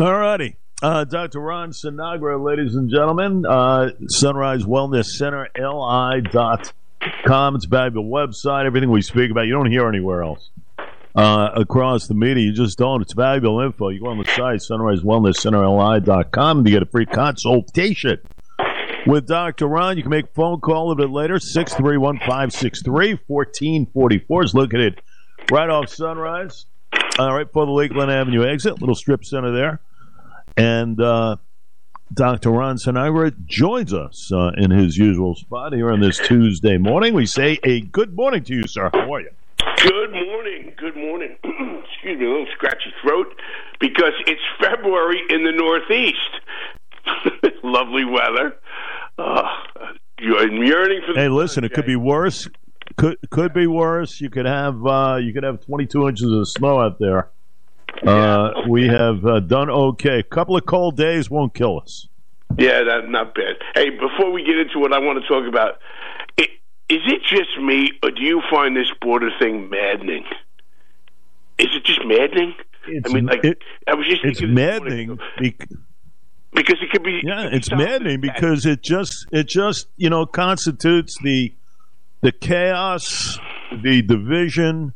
All righty. Uh, Dr. Ron Sinagra, ladies and gentlemen, uh, Sunrise Wellness Center, li.com. It's valuable website. Everything we speak about, you don't hear anywhere else. Uh, across the media, you just don't. It's valuable info. You go on the site, Sunrise Wellness Center, li.com, you get a free consultation with Dr. Ron. You can make a phone call a bit later, 631 563 1444. Is located right off Sunrise, All right, for the Lakeland Avenue exit, little strip center there. And uh, Dr. Ron Sinagra joins us uh, in his usual spot here on this Tuesday morning. We say a good morning to you, sir. How are you? Good morning. Good morning. Excuse me, a little scratchy throat because it's February in the Northeast. Lovely weather. Uh, I'm yearning for. hey, listen, it could be worse. Could could be worse. You could have uh, you could have 22 inches of snow out there. Uh, we have uh, done okay. A couple of cold days won't kill us. Yeah, that not bad. Hey, before we get into what I want to talk about, it, is it just me, or do you find this border thing maddening? Is it just maddening? It's, I mean, like it, I was just it's thinking this morning, maddening. bec- because it could be. Yeah, it's maddening because it just it just you know constitutes the the chaos, the division,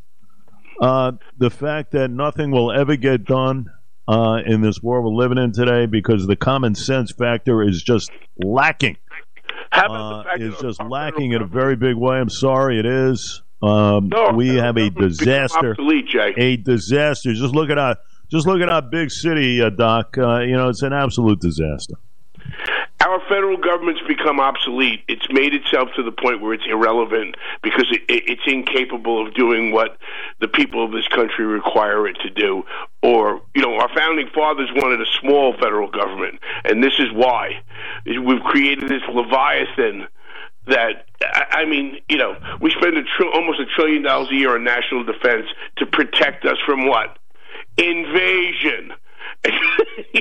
uh, the fact that nothing will ever get done uh, in this world we're living in today because the common sense factor is just lacking. Uh, is just lacking in a very big way. I'm sorry, it is. Um, No, we have a disaster. Obsolete, A disaster. Just look at our just look at our big city, uh, Doc. Uh, you know, it's an absolute disaster. Our federal government's become obsolete. It's made itself to the point where it's irrelevant because it, it, it's incapable of doing what the people of this country require it to do. Or, you know, our founding fathers wanted a small federal government, and this is why. We've created this Leviathan that I mean, you know, we spend a tr- almost a trillion dollars a year on national defense to protect us from what invasion.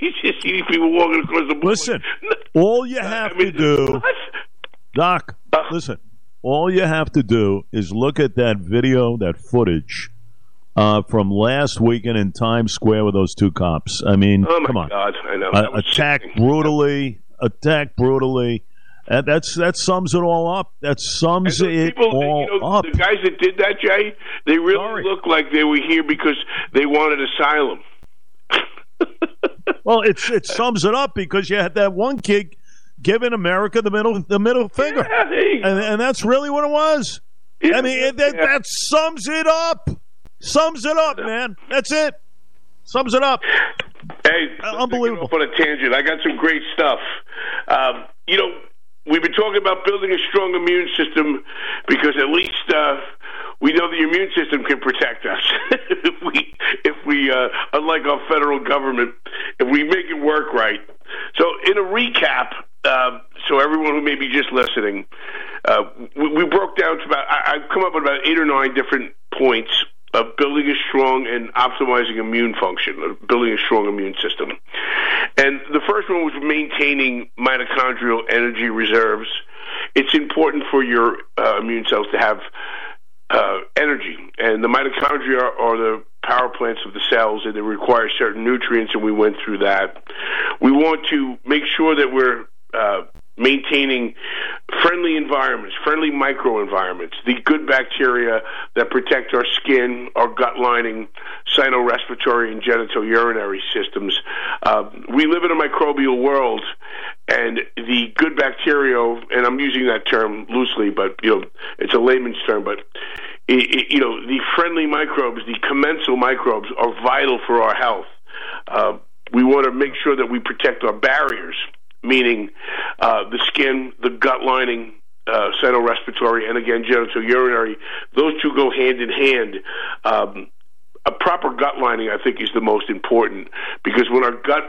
you just see these people walking across the border. Listen, all you have I mean, to do, what? Doc. Uh, Listen, all you have to do is look at that video, that footage uh, from last weekend in Times Square with those two cops. I mean, Oh come on, God! I know. uh, attacked brutally, attacked brutally. And that's that sums it all up. That sums it people, all you know, up. the guys that did that, Jay, they really Sorry. look like they were here because they wanted asylum. Well, it's it sums it up because you had that one kid giving America the middle the middle finger, Yeah, go. and, and that's really what it was. Yeah, I mean, it, that, yeah. that sums it up. Sums it up, man. That's it. Sums it up. Hey, Uh, unbelievable. take it off on a tangent. I got some great stuff. Um, you know, we've been talking about building a strong immune system because at least uh, we know the immune system can protect us. if we, if we, uh, unlike our federal government, if we make it work right. So, in a recap, uh, so everyone who may be just listening, uh, we, we broke down to about. I, I've come up with about eight or nine different points of building a strong and optimizing immune function, of building a strong immune system. And the first one was maintaining mitochondrial energy reserves. It's important for your uh, immune cells to have uh, energy, and the mitochondria are the power plants of the cells, and they require certain nutrients, and we went through that. We want to make sure that we're uh, maintaining friendly environments, friendly microenvironments, the good bacteria that protect our skin, our gut lining, cytorespiratory and genitourinary systems. Uh, we live in a microbial world, and the good bacteria, and I'm using that term loosely, but you know it's a layman's term, but it, it, you know the friendly microbes, the commensal microbes, are vital for our health. Uh, we want to make sure that we protect our barriers, meaning uh, the skin, the gut lining, uh, cytorespiratory, and again genitourinary. Those two go hand in hand. Um, a proper gut lining, I think, is the most important because when our gut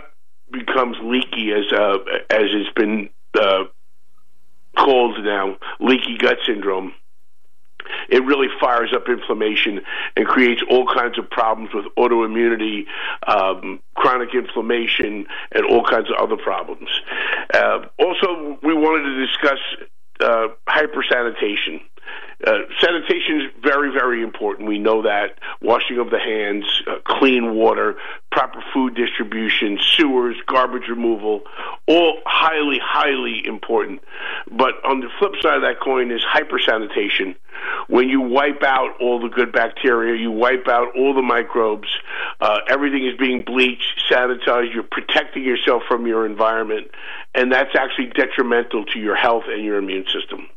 becomes leaky, as uh, as has been uh, called now, leaky gut syndrome. It really fires up inflammation and creates all kinds of problems with autoimmunity, um, chronic inflammation, and all kinds of other problems. Uh, also, we wanted to discuss uh, hypersanitation. Uh, sanitation is very, very important. We know that. Washing of the hands, uh, clean water, proper food distribution, sewers, garbage removal, all highly, highly important. But on the flip side of that coin is hypersanitation. When you wipe out all the good bacteria, you wipe out all the microbes, uh, everything is being bleached, sanitized, you're protecting yourself from your environment, and that's actually detrimental to your health and your immune system.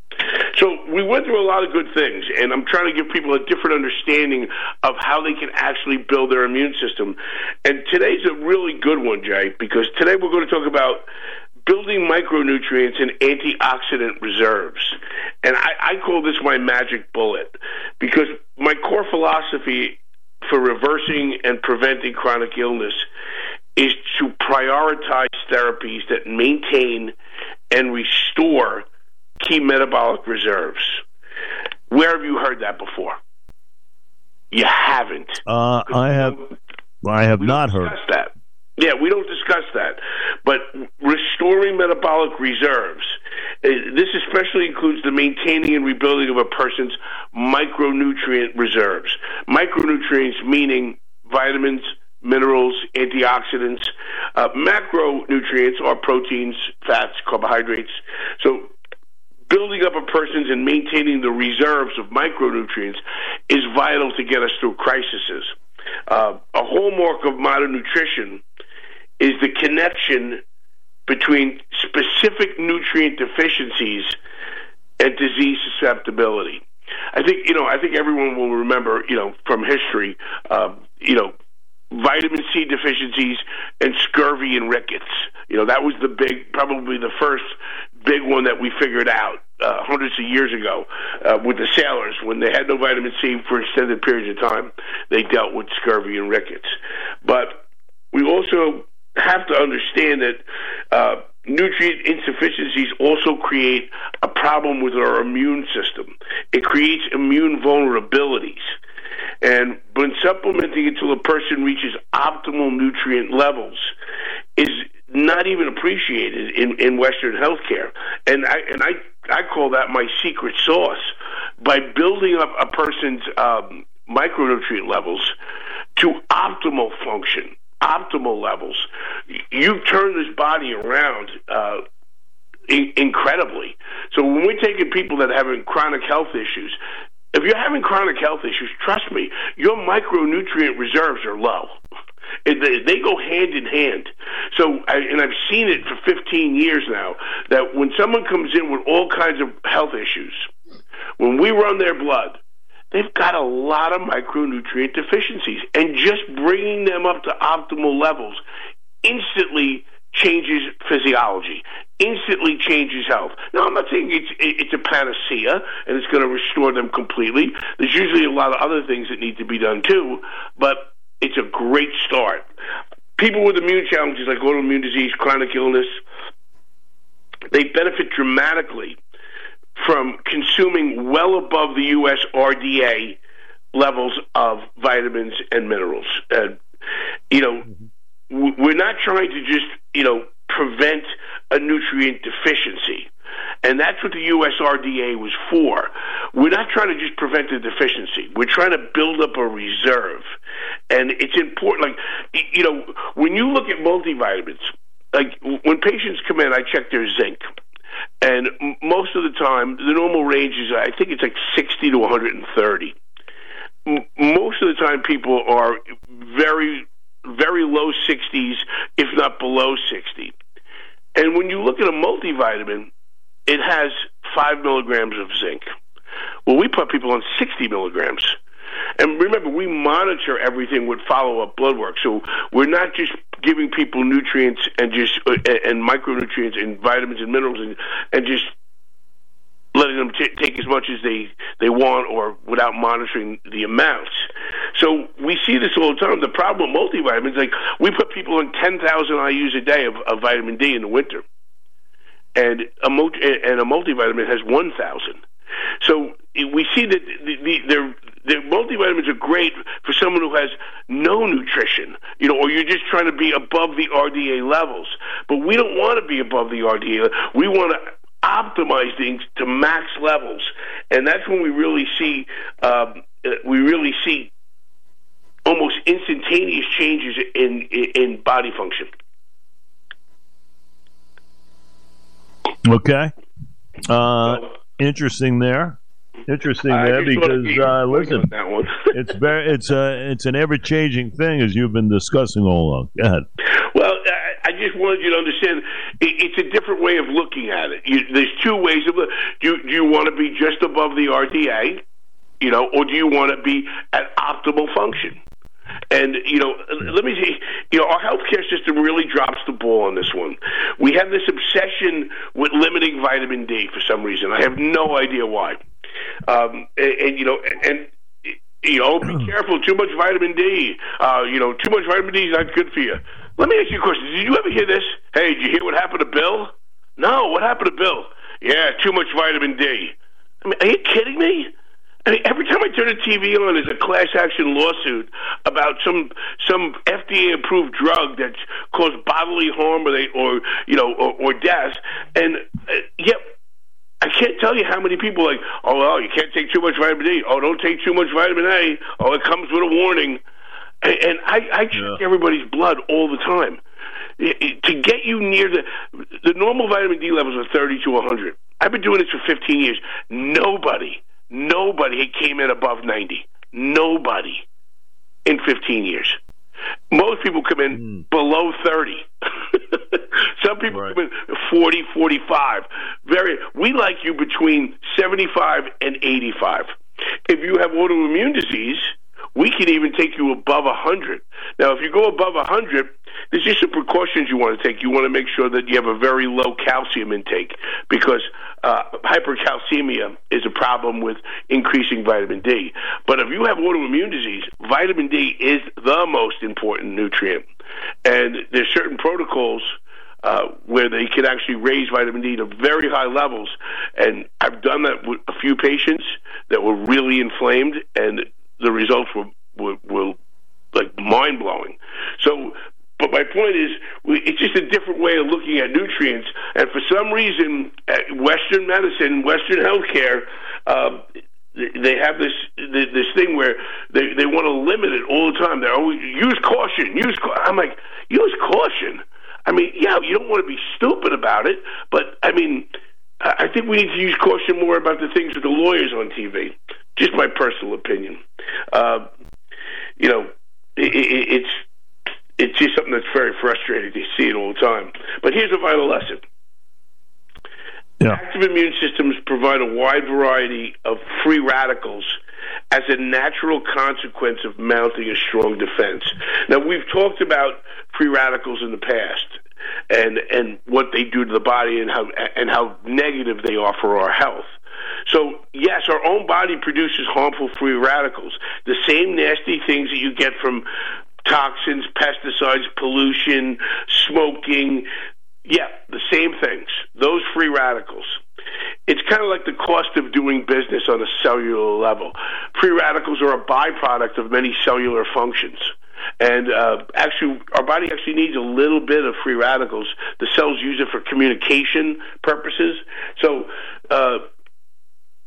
So we went through a lot of good things, and I'm trying to give people a different understanding of how they can actually build their immune system. And today's a really good one, Jay, because today we're going to talk about building micronutrients and antioxidant reserves. And I, I call this my magic bullet because my core philosophy for reversing and preventing chronic illness is to prioritize therapies that maintain and restore key metabolic reserves. Where have you heard that before? You haven't. Uh, I have. I have not heard that. Yeah, we don't discuss that. But restoring metabolic reserves, uh, this especially includes the maintaining and rebuilding of a person's micronutrient reserves. Micronutrients meaning vitamins, minerals, antioxidants. Uh, macronutrients are proteins, fats, carbohydrates. So building up a person's and maintaining the reserves of micronutrients is vital to get us through crises. Uh, a hallmark of modern nutrition is the connection between specific nutrient deficiencies and disease susceptibility. I think you know. I think everyone will remember, you know, from history, uh, you know, vitamin C deficiencies and scurvy and rickets. You know, that was the big, probably the first big one that we figured out uh, hundreds of years ago uh, with the sailors when they had no vitamin C for extended periods of time. They dealt with scurvy and rickets, but we also have to understand that uh, nutrient insufficiencies also create a problem with our immune system. It creates immune vulnerabilities. And when supplementing until a person reaches optimal nutrient levels is not even appreciated in, in Western healthcare. And I and I I call that my secret sauce by building up a person's um, micronutrient levels to optimal function, optimal levels. You turn this body around. Uh, incredibly. So when we're taking people that are having chronic health issues, if you're having chronic health issues, trust me, your micronutrient reserves are low. They go hand in hand. So, and I've seen it for 15 years now, that when someone comes in with all kinds of health issues, when we run their blood, they've got a lot of micronutrient deficiencies. And just bringing them up to optimal levels instantly changes physiology, instantly changes health. Now, I'm not saying it's it's a panacea and it's going to restore them completely. There's usually a lot of other things that need to be done too, but it's a great start. People with immune challenges like autoimmune disease, chronic illness, they benefit dramatically from consuming well above the U.S. RDA levels of vitamins and minerals. Uh, you know, we're not trying to just you know prevent a nutrient deficiency. And that's what the USRDA was for. We're not trying to just prevent a deficiency. We're trying to build up a reserve. And it's important, like, you know, when you look at multivitamins, like when patients come in, I check their zinc. And most of the time, the normal range is, I think it's like 60 to 130. Most of the time, people are very very low 60s, if not below 60. And when you look at a multivitamin, it has five milligrams of zinc. Well, we put people on 60 milligrams. And remember, we monitor everything with follow up blood work. So we're not just giving people nutrients and just uh, and micronutrients and vitamins and minerals and, and just letting them t- take as much as they they want or without monitoring the amounts. So we see this all the time. The problem with multivitamins, like we put people on ten thousand IU's a day of, of vitamin D in the winter, and a multi, and a multivitamin has one thousand. So we see that the, the, the, the multivitamins are great for someone who has no nutrition, you know, or you're just trying to be above the RDA levels. But we don't want to be above the RDA. We want to optimize things to max levels. and that's when we really see um, uh, we really see almost instantaneous changes in in body function. Okay. Uh, interesting there. Interesting there because uh, listen, it's very it's a it's an ever changing thing as you've been discussing all along. Go ahead. Well, I, I just wanted you to understand it, it's a different way of looking at it. You, there's two ways of do you, do you want to be just above the RDA, you know, or do you want to be at optimal function? And you know, let me see. You know, our healthcare system really drops the ball on this one. We have this obsession with limiting vitamin D for some reason. I have no idea why. Um, and, and you know, and you know, be careful. Too much vitamin D. Uh, you know, too much vitamin D is not good for you. Let me ask you a question. Did you ever hear this? Hey, did you hear what happened to Bill? No, what happened to Bill? Yeah, too much vitamin D. I mean, are you kidding me? I mean, every time I turn the TV on, there's a class action lawsuit about some some FDA approved drug that's caused bodily harm or they or you know or, or death, and uh, yet I can't tell you how many people are like, oh well, you can't take too much vitamin D. Oh, don't take too much vitamin A. Oh, it comes with a warning. And, and I, I check yeah. everybody's blood all the time to get you near the the normal vitamin D levels are 30 to 100. I've been doing this for 15 years. Nobody Nobody came in above 90. Nobody in 15 years. Most people come in mm. below 30. Some people right. come in 40, 45. Very, we like you between 75 and 85. If you have autoimmune disease, we can even take you above 100. Now, if you go above 100, there's just some precautions you want to take. You want to make sure that you have a very low calcium intake because uh, hypercalcemia is a problem with increasing vitamin D. But if you have autoimmune disease, vitamin D is the most important nutrient. And there's certain protocols uh, where they can actually raise vitamin D to very high levels. And I've done that with a few patients that were really inflamed, and the results were, were, were like mind blowing. So but my point is, it's just a different way of looking at nutrients. And for some reason, Western medicine, Western healthcare, uh, they have this this thing where they they want to limit it all the time. They're always use caution. Use I'm like use caution. I mean, yeah, you don't want to be stupid about it, but I mean, I think we need to use caution more about the things with the lawyers on TV. Just my personal opinion. Uh, you know, it, it, it's it's just something that's very frustrating to see it all the time. But here's a vital lesson. Yeah. Active immune systems provide a wide variety of free radicals as a natural consequence of mounting a strong defense. Now, we've talked about free radicals in the past and and what they do to the body and how and how negative they are for our health. So, yes, our own body produces harmful free radicals, the same nasty things that you get from toxins, pesticides, pollution, smoking. Yeah, the same things. Those free radicals. It's kind of like the cost of doing business on a cellular level. Free radicals are a byproduct of many cellular functions. And uh, actually, our body actually needs a little bit of free radicals. The cells use it for communication purposes. So, uh,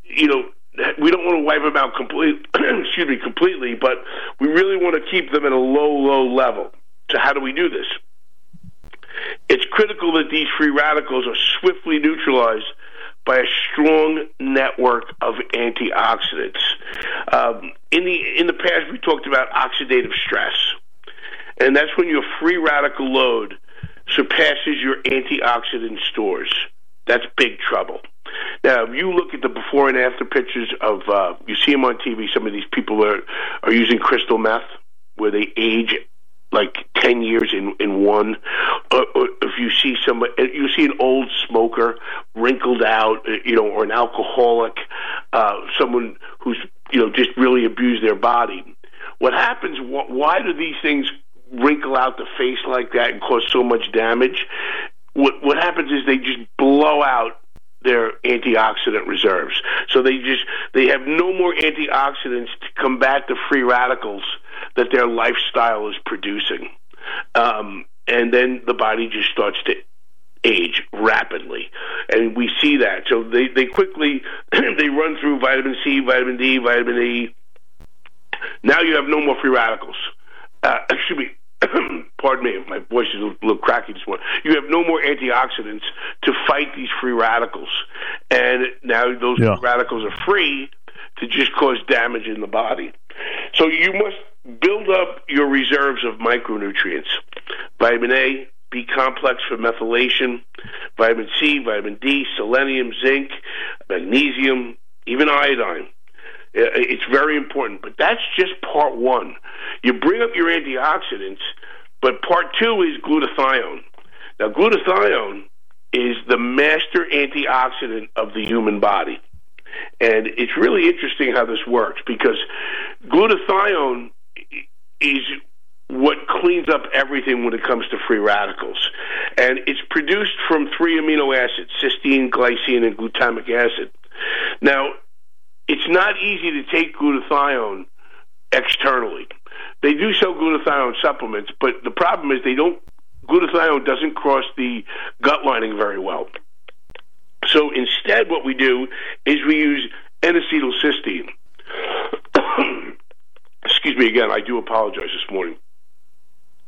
you know, we don't want to wipe them out completely. excuse me, completely, but we really want to keep them at a low, low level. So how do we do this? It's critical that these free radicals are swiftly neutralized by a strong network of antioxidants. Um, in the in the past, we talked about oxidative stress, and that's when your free radical load surpasses your antioxidant stores. That's big trouble. Now, if you look at the before and after pictures of, uh, you see them on TV. Some of these people are are using crystal meth, where they age like ten years in in one. Uh, or if you see somebody, you see an old smoker, wrinkled out, uh, you know, or an alcoholic, uh, someone who's you know just really abused their body. What happens? Why do these things wrinkle out the face like that and cause so much damage? What what happens is they just blow out their antioxidant reserves. So they just they have no more antioxidants to combat the free radicals that their lifestyle is producing. Um, and then the body just starts to age rapidly, and we see that. So they they quickly they run through vitamin C, vitamin D, vitamin E. Now you have no more free radicals. Uh, excuse me. pardon me, my voice is a little cracky this morning. You have no more antioxidants to fight these free radicals, and now those yeah. radicals are free to just cause damage in the body. So you must build up your reserves of micronutrients: vitamin A, B complex for methylation, vitamin C, vitamin D, selenium, zinc, magnesium, even iodine. Uh, it's very important, but that's just part one. You bring up your antioxidants, but part two is glutathione. Now, glutathione is the master antioxidant of the human body. And it's really interesting how this works because glutathione is what cleans up everything when it comes to free radicals. And it's produced from three amino acids cysteine, glycine, and glutamic acid. Now, it's not easy to take glutathione externally. They do sell glutathione supplements, but the problem is they don't. Glutathione doesn't cross the gut lining very well. So instead, what we do is we use N-acetylcysteine. Excuse me again. I do apologize this morning.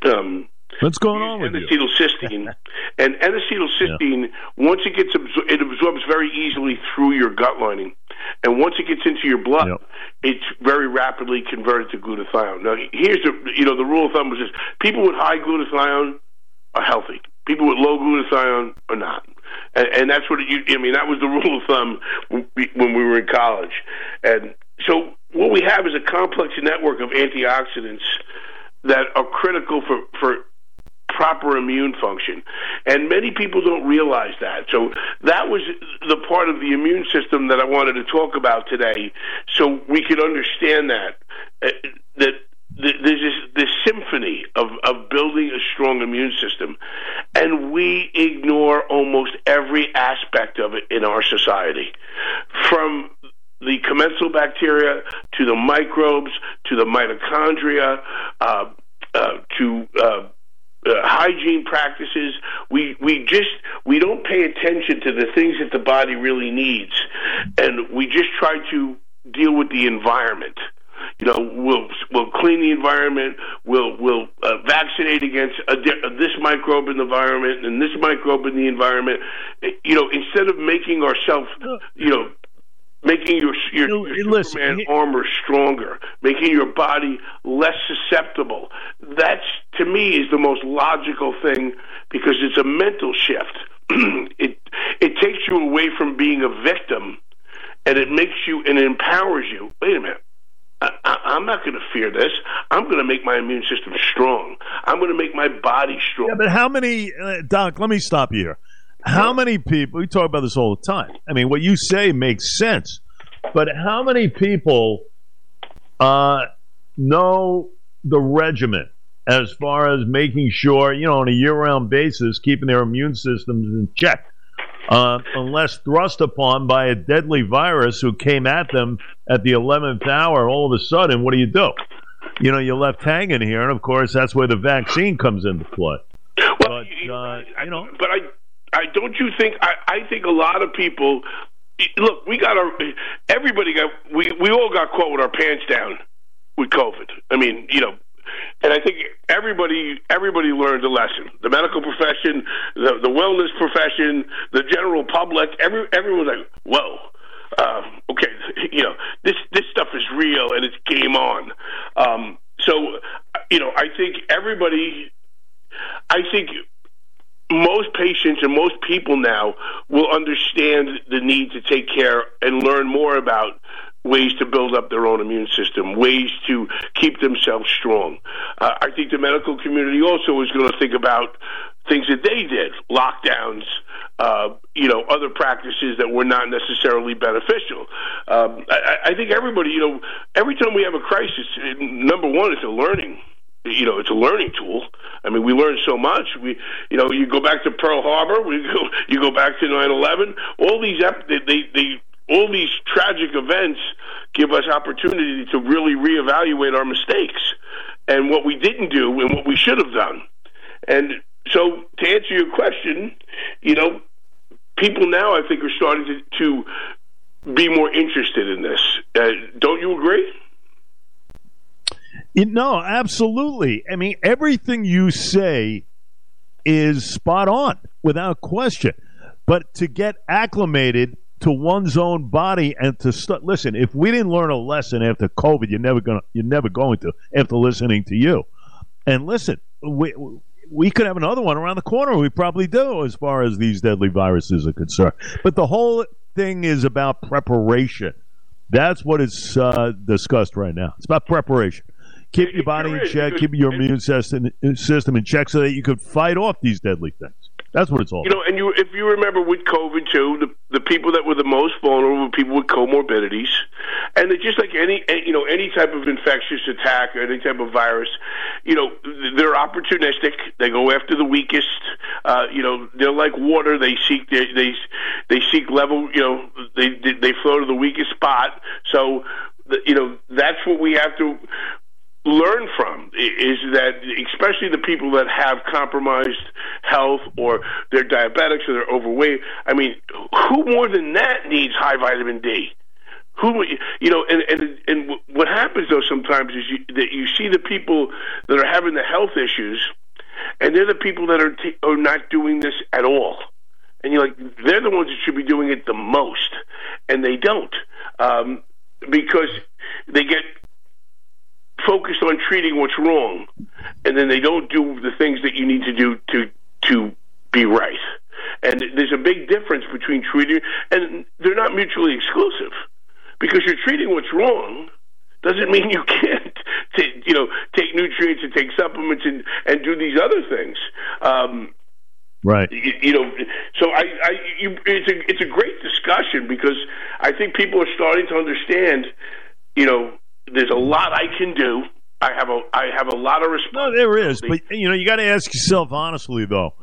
Um, What's going on with N-acetylcysteine, and N-acetylcysteine, yeah. once it gets absor- it absorbs very easily through your gut lining, and once it gets into your blood, yep. it's very rapidly converted to glutathione. Now, here's the you know the rule of thumb is this: people with high glutathione are healthy. People with low glutathione are not. And, and that's what you, I mean, that was the rule of thumb when we, when we were in college. And so what we have is a complex network of antioxidants that are critical for, for proper immune function. And many people don't realize that. So that was the part of the immune system that I wanted to talk about today so we could understand that. Uh, that there's this, this symphony of, of building a strong immune system, and we ignore almost every aspect of it in our society. From the commensal bacteria to the microbes to the mitochondria uh, uh, to uh, uh, hygiene practices. We we just we don't pay attention to the things that the body really needs, and we just try to deal with the environment. You know, we'll we'll clean the environment. We'll we'll uh, vaccinate against a, a, this microbe in the environment and this microbe in the environment. You know, instead of making ourselves, you know, making your your, your listen, Superman armor stronger, making your body less susceptible. That's to me is the most logical thing because it's a mental shift. it it takes you away from being a victim, and it makes you and it empowers you. Wait a minute. I, am not going to fear this. I'm going to make my immune system strong. I'm going to make my body strong. Yeah, but how many, uh, Doc? Let me stop you here. How many people? We talk about this all the time. I mean, what you say makes sense, but how many people uh, know the regimen as far as making sure, you know, on a year-round basis, keeping their immune systems in check? uh, unless thrust upon by a deadly virus who came at them at the 11th hour. All of a sudden, what do you do? You know, you're left hanging here, and of course, that's where the vaccine comes into play. Well, but, you, uh, you know, but I, I don't you think? I, I think a lot of people. Look, we got our. Everybody got. We we all got caught with our pants down with COVID. I mean, you know, and I think everybody everybody learned a lesson. The medical profession, the the wellness profession, the general public, every everyone's like, whoa. Uh, okay, you know this this stuff is real and it's game on. Um, so, you know, I think everybody, I think most patients and most people now will understand the need to take care and learn more about ways to build up their own immune system, ways to keep themselves strong. Uh, I think the medical community also is going to think about things that they did, lockdowns, uh, you know, other practices that were not necessarily beneficial. Um, I, I think everybody, you know, every time we have a crisis, number one, it's a learning you know it's a learning tool. I mean, we learn so much. We, you know, you go back to Pearl Harbor, we go, you go back to nine eleven. All these ep- they, they they all these tragic events give us opportunity to really reevaluate our mistakes and what we didn't do and what we should have done. And so, to answer your question, you know, people now, I think, are starting to, to be more interested in this. Uh, don't you agree? No, absolutely. I mean, everything you say is spot on without question. But to get acclimated to one's own body and to st- listen, if we didn't learn a lesson after COVID, you're never gonna you're never going to after listening to you. And listen, we we could have another one around the corner. We probably do, as far as these deadly viruses are concerned. But the whole thing is about preparation. That's what is uh, discussed right now. It's about preparation keep your body in check, keep your immune system system in check, so that you could fight off these deadly things. That's what it's all. About. You know, and you if you remember with COVID too, the the people that were the most vulnerable were people with comorbidities, and it's just like any you know any type of infectious attack or any type of virus, you know they're opportunistic. They go after the weakest. Uh, you know they're like water. They seek they they, they seek level. You know they they flow to the weakest spot. So you know that's what we have to learn from is that especially the people that have compromised health or they're diabetics or they're overweight i mean who more than that needs high vitamin d? Who you know and and and what happens though sometimes is you, that you see the people that are having the health issues and they're the people that are t- are not doing this at all. And you're like they're the ones that should be doing it the most and they don't um, because they get focused on treating what's wrong, and then they don't do the things that you need to do to to be right. And there's a big difference between treating, and they're not mutually exclusive, because you're treating what's wrong doesn't mean you can't, take, you know, take nutrients and take supplements and and do these other things. Um, Right. You, you, know, so I, I you, it's a it's a great discussion because I think people are starting to understand, you know, there's a lot I can do. I have a I have a lot of responsibility. No, there is, but you know, you got to ask yourself honestly, though,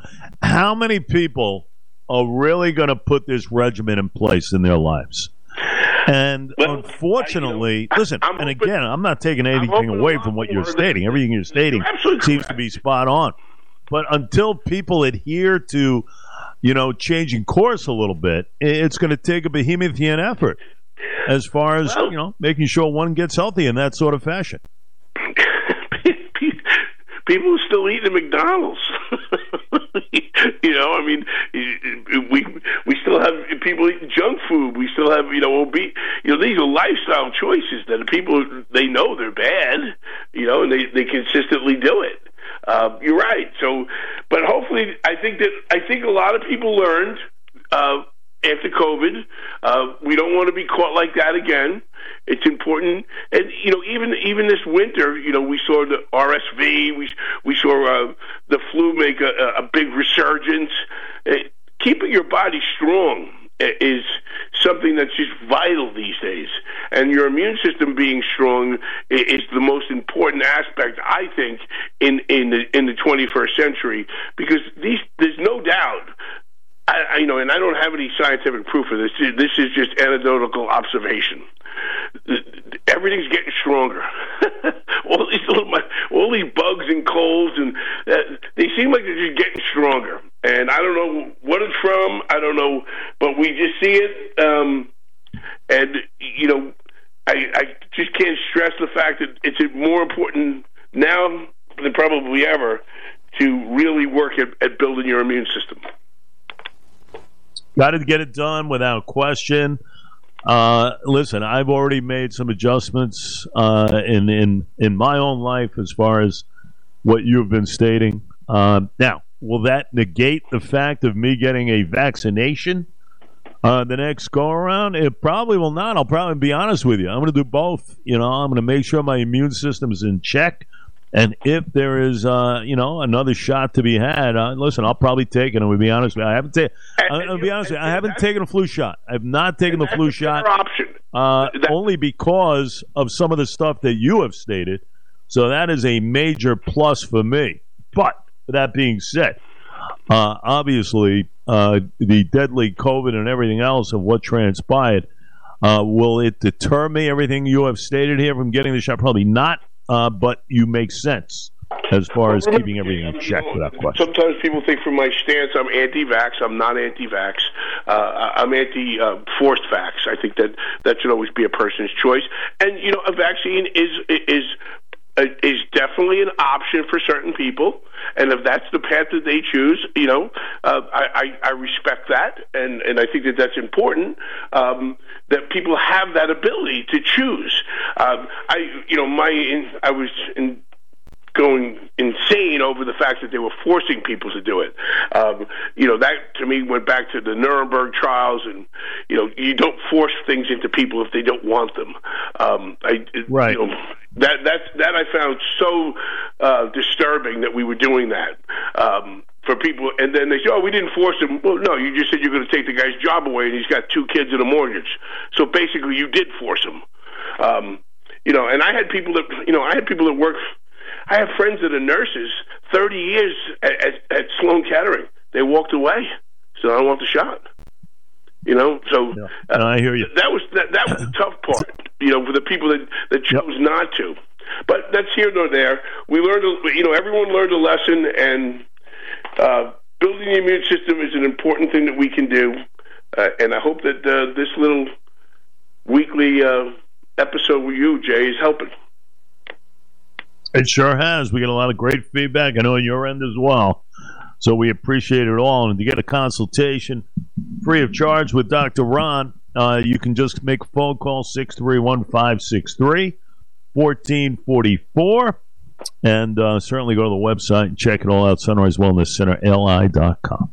how many people are really going to put this regimen in place in their lives? And well, unfortunately, I, you know, listen, I'm and again, I'm not taking anything away from what you're stating. Everything you're stating seems correct. to be spot on. But until people adhere to, you know, changing course a little bit, it's going to take a behemothine effort as far as well, you know making sure one gets healthy in that sort of fashion. People still eat at McDonald's. you know, I mean, we we still have people eating junk food. We still have you know obese. You know, these are lifestyle choices that people they know they're bad. You know, and they they consistently do it. Uh, you're right. So, but hopefully, I think that I think a lot of people learned. Uh, after COVID. Uh, we don't want to be caught like that again. It's important, and you know, even even this winter, you know, we saw the RSV, we we saw uh, the flu make a, a big resurgence. Uh, keeping your body strong is something that's just vital these days. And your immune system being strong is the most important aspect, I think, in in the in the 21st century because these there's no doubt I, I, you know, and I don't have any scientific proof of this. This is just anecdotal observation. Everything's getting stronger. all these little, all these bugs and colds, and uh, they seem like they're just getting stronger. And I don't know what it's from. I don't know, but we just see it. Um, and you know, I, I just can't stress the fact that it's more important now than probably ever to really work at, at building your immune system. Got to get it done without question. Uh, listen, I've already made some adjustments uh, in in in my own life as far as what you've been stating. Uh, now, will that negate the fact of me getting a vaccination uh, the next go around? It probably will not. I'll probably be honest with you. I'm going to do both. You know, I'm going to make sure my immune system is in check. And if there is, uh, you know, another shot to be had, uh, listen, I'll probably take it. And we'll be honest with you, I haven't taken. I'll be honest with you, I haven't taken a flu shot. I've not taken the flu shot. Option. Uh, only because of some of the stuff that you have stated. So that is a major plus for me. But that being said, uh, obviously uh, the deadly COVID and everything else of what transpired. Uh, will it deter me? Everything you have stated here from getting the shot? Probably not uh, but you make sense. As far as keeping everything in check without question. Sometimes people think from my stance I'm anti-vax. I'm not anti-vax. Uh, I'm anti-forced uh, vax. I think that that should always be a person's choice. And you know, a vaccine is is uh, is definitely an option for certain people, and if that's the path that they choose, you know, uh, I, I, I respect that, and and I think that that's important um, that people have that ability to choose. Um, I, you know, my in, I was in going insane over the fact that they were forcing people to do it. Um, you know, that to me went back to the Nuremberg trials, and you know, you don't force things into people if they don't want them. Um, I, right. You know, that that that I found so uh, disturbing that we were doing that. Um, for people, and then they say, "Oh, we didn't force him." Well, no, you just said you're going to take the guy's job away, and he's got two kids and a mortgage. So basically, you did force him. Um, you know, and I had people that you know, I had people that work I have friends that are nurses, 30 years at, at, at Sloan Kettering. They walked away, so I don't want the shot. You know, so yeah. uh, I hear you. That was that, that was the tough part. You know, for the people that that chose yep. not to. But that's here nor there. We learned, you know, everyone learned a lesson, and uh, building the immune system is an important thing that we can do. Uh, and I hope that uh, this little weekly uh, episode with you, Jay, is helping. It sure has. We get a lot of great feedback. I know on your end as well. So we appreciate it all. And to get a consultation free of charge with Dr. Ron, uh, you can just make a phone call 631 563 1444. And uh, certainly go to the website and check it all out, Sunrise Wellness Center, li.com.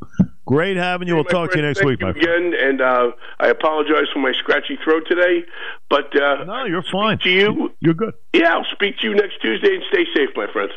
Great having you. We'll talk friend, to you next week, you my again, and uh, I apologize for my scratchy throat today. But uh, no, you're fine. To you, you're good. Yeah, I'll speak to you next Tuesday, and stay safe, my friend.